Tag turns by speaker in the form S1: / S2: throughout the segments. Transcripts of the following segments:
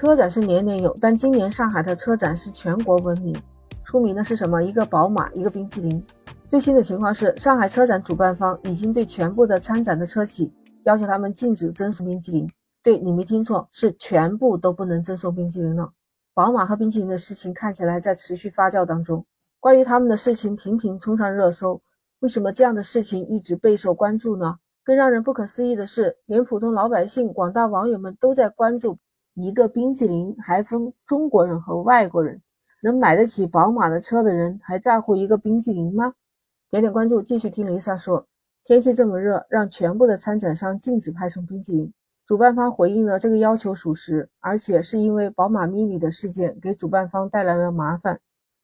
S1: 车展是年年有，但今年上海的车展是全国闻名。出名的是什么？一个宝马，一个冰淇淋。最新的情况是，上海车展主办方已经对全部的参展的车企要求他们禁止赠送冰淇淋。对你没听错，是全部都不能赠送冰淇淋了。宝马和冰淇淋的事情看起来在持续发酵当中。关于他们的事情频频冲上热搜，为什么这样的事情一直备受关注呢？更让人不可思议的是，连普通老百姓、广大网友们都在关注一个冰淇淋，还分中国人和外国人。能买得起宝马的车的人，还在乎一个冰淇淋吗？点点关注，继续听 Lisa 说。天气这么热，让全部的参展商禁止派送冰淇淋。主办方回应了这个要求属实，而且是因为宝马 Mini 的事件给主办方带来了麻烦。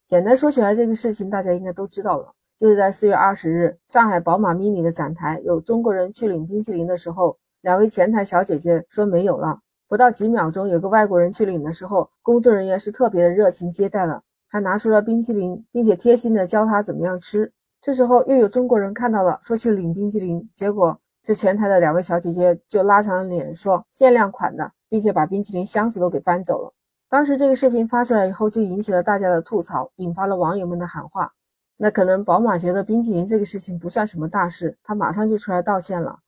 S1: 简单说起来，这个事情大家应该都知道了。就是在四月二十日，上海宝马 MINI 的展台，有中国人去领冰淇淋的时候，两位前台小姐姐说没有了。不到几秒钟，有个外国人去领的时候，工作人员是特别的热情接待了，还拿出了冰激凌，并且贴心的教他怎么样吃。这时候又有中国人看到了，说去领冰激凌，结果这前台的两位小姐姐就拉长了脸说限量款的，并且把冰淇淋箱子都给搬走了。当时这个视频发出来以后，就引起了大家的吐槽，引发了网友们的喊话。那可能宝马觉得冰激凌这个事情不算什么大事，他马上就出来道歉了，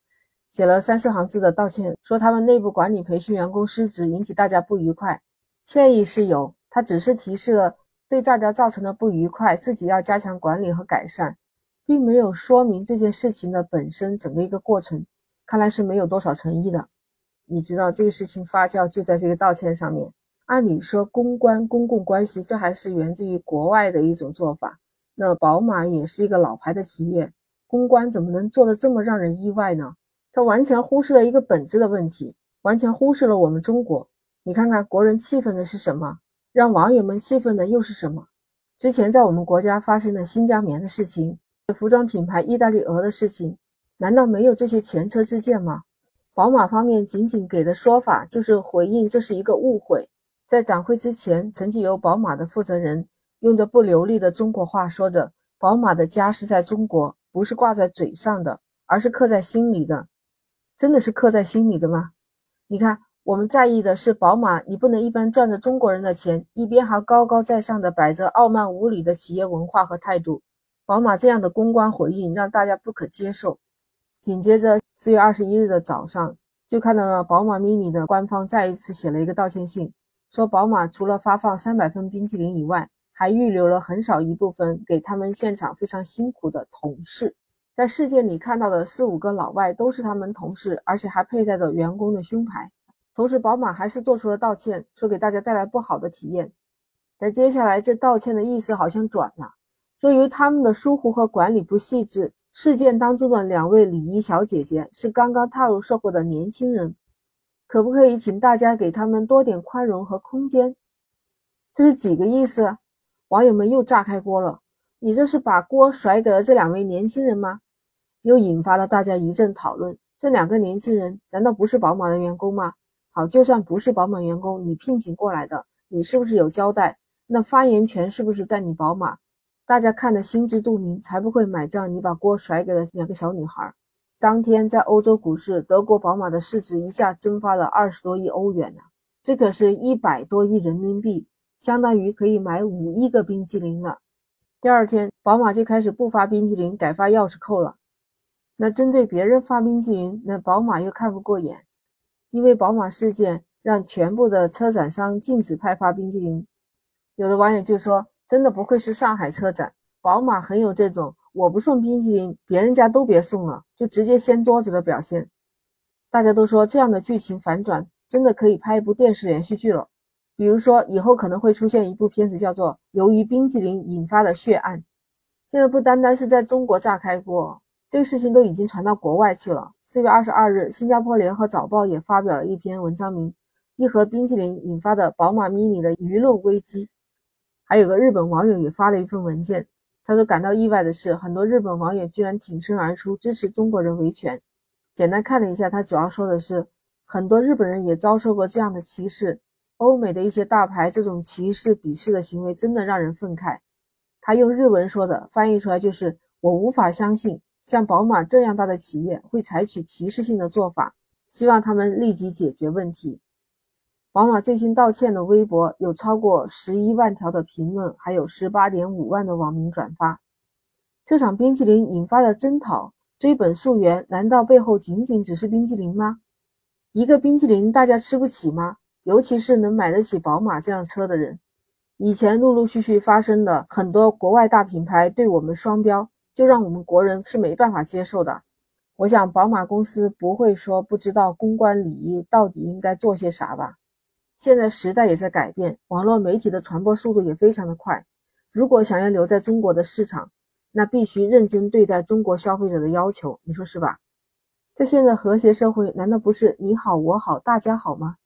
S1: 写了三四行字的道歉，说他们内部管理培训员工失职，引起大家不愉快，歉意是有，他只是提示了对大家造成的不愉快，自己要加强管理和改善，并没有说明这件事情的本身整个一个过程，看来是没有多少诚意的。你知道这个事情发酵就在这个道歉上面，按理说公关公共关系，这还是源自于国外的一种做法。那宝马也是一个老牌的企业，公关怎么能做得这么让人意外呢？他完全忽视了一个本质的问题，完全忽视了我们中国。你看看国人气愤的是什么，让网友们气愤的又是什么？之前在我们国家发生的新疆棉的事情，服装品牌意大利鹅的事情，难道没有这些前车之鉴吗？宝马方面仅仅给的说法就是回应这是一个误会。在展会之前，曾经有宝马的负责人。用着不流利的中国话说着：“宝马的家是在中国，不是挂在嘴上的，而是刻在心里的。真的是刻在心里的吗？你看，我们在意的是宝马，你不能一边赚着中国人的钱，一边还高高在上的摆着傲慢无礼的企业文化和态度。宝马这样的公关回应让大家不可接受。紧接着，四月二十一日的早上，就看到了宝马 mini 的官方再一次写了一个道歉信，说宝马除了发放三百份冰淇淋以外，还预留了很少一部分给他们现场非常辛苦的同事，在事件里看到的四五个老外都是他们同事，而且还佩戴着员工的胸牌。同时，宝马还是做出了道歉，说给大家带来不好的体验。但接下来这道歉的意思好像转了，说由于他们的疏忽和管理不细致，事件当中的两位礼仪小姐姐是刚刚踏入社会的年轻人，可不可以请大家给他们多点宽容和空间？这是几个意思？网友们又炸开锅了，你这是把锅甩给了这两位年轻人吗？又引发了大家一阵讨论。这两个年轻人难道不是宝马的员工吗？好，就算不是宝马员工，你聘请过来的，你是不是有交代？那发言权是不是在你宝马？大家看得心知肚明，才不会买账。你把锅甩给了两个小女孩。当天在欧洲股市，德国宝马的市值一下蒸发了二十多亿欧元呢，这可是一百多亿人民币。相当于可以买五亿个冰淇淋了。第二天，宝马就开始不发冰淇淋，改发钥匙扣了。那针对别人发冰淇淋，那宝马又看不过眼，因为宝马事件让全部的车展商禁止派发冰淇淋。有的网友就说：“真的不愧是上海车展，宝马很有这种我不送冰淇淋，别人家都别送了，就直接掀桌子的表现。”大家都说这样的剧情反转，真的可以拍一部电视连续剧了。比如说，以后可能会出现一部片子，叫做《由于冰激凌引发的血案》。现在不单单是在中国炸开锅，这个事情都已经传到国外去了。四月二十二日，新加坡联合早报也发表了一篇文章，名《一盒冰淇淋引发的宝马 MINI 的舆论危机》。还有个日本网友也发了一份文件，他说感到意外的是，很多日本网友居然挺身而出支持中国人维权。简单看了一下，他主要说的是，很多日本人也遭受过这样的歧视。欧美的一些大牌这种歧视、鄙视的行为真的让人愤慨。他用日文说的，翻译出来就是：“我无法相信像宝马这样大的企业会采取歧视性的做法，希望他们立即解决问题。”宝马最新道歉的微博有超过十一万条的评论，还有十八点五万的网民转发。这场冰淇淋引发的争讨，追本溯源，难道背后仅仅只是冰淇淋吗？一个冰淇淋大家吃不起吗？尤其是能买得起宝马这样车的人。以前陆陆续续发生的很多国外大品牌对我们双标，就让我们国人是没办法接受的。我想宝马公司不会说不知道公关礼仪到底应该做些啥吧？现在时代也在改变，网络媒体的传播速度也非常的快。如果想要留在中国的市场，那必须认真对待中国消费者的要求，你说是吧？在现在和谐社会，难道不是你好我好大家好吗？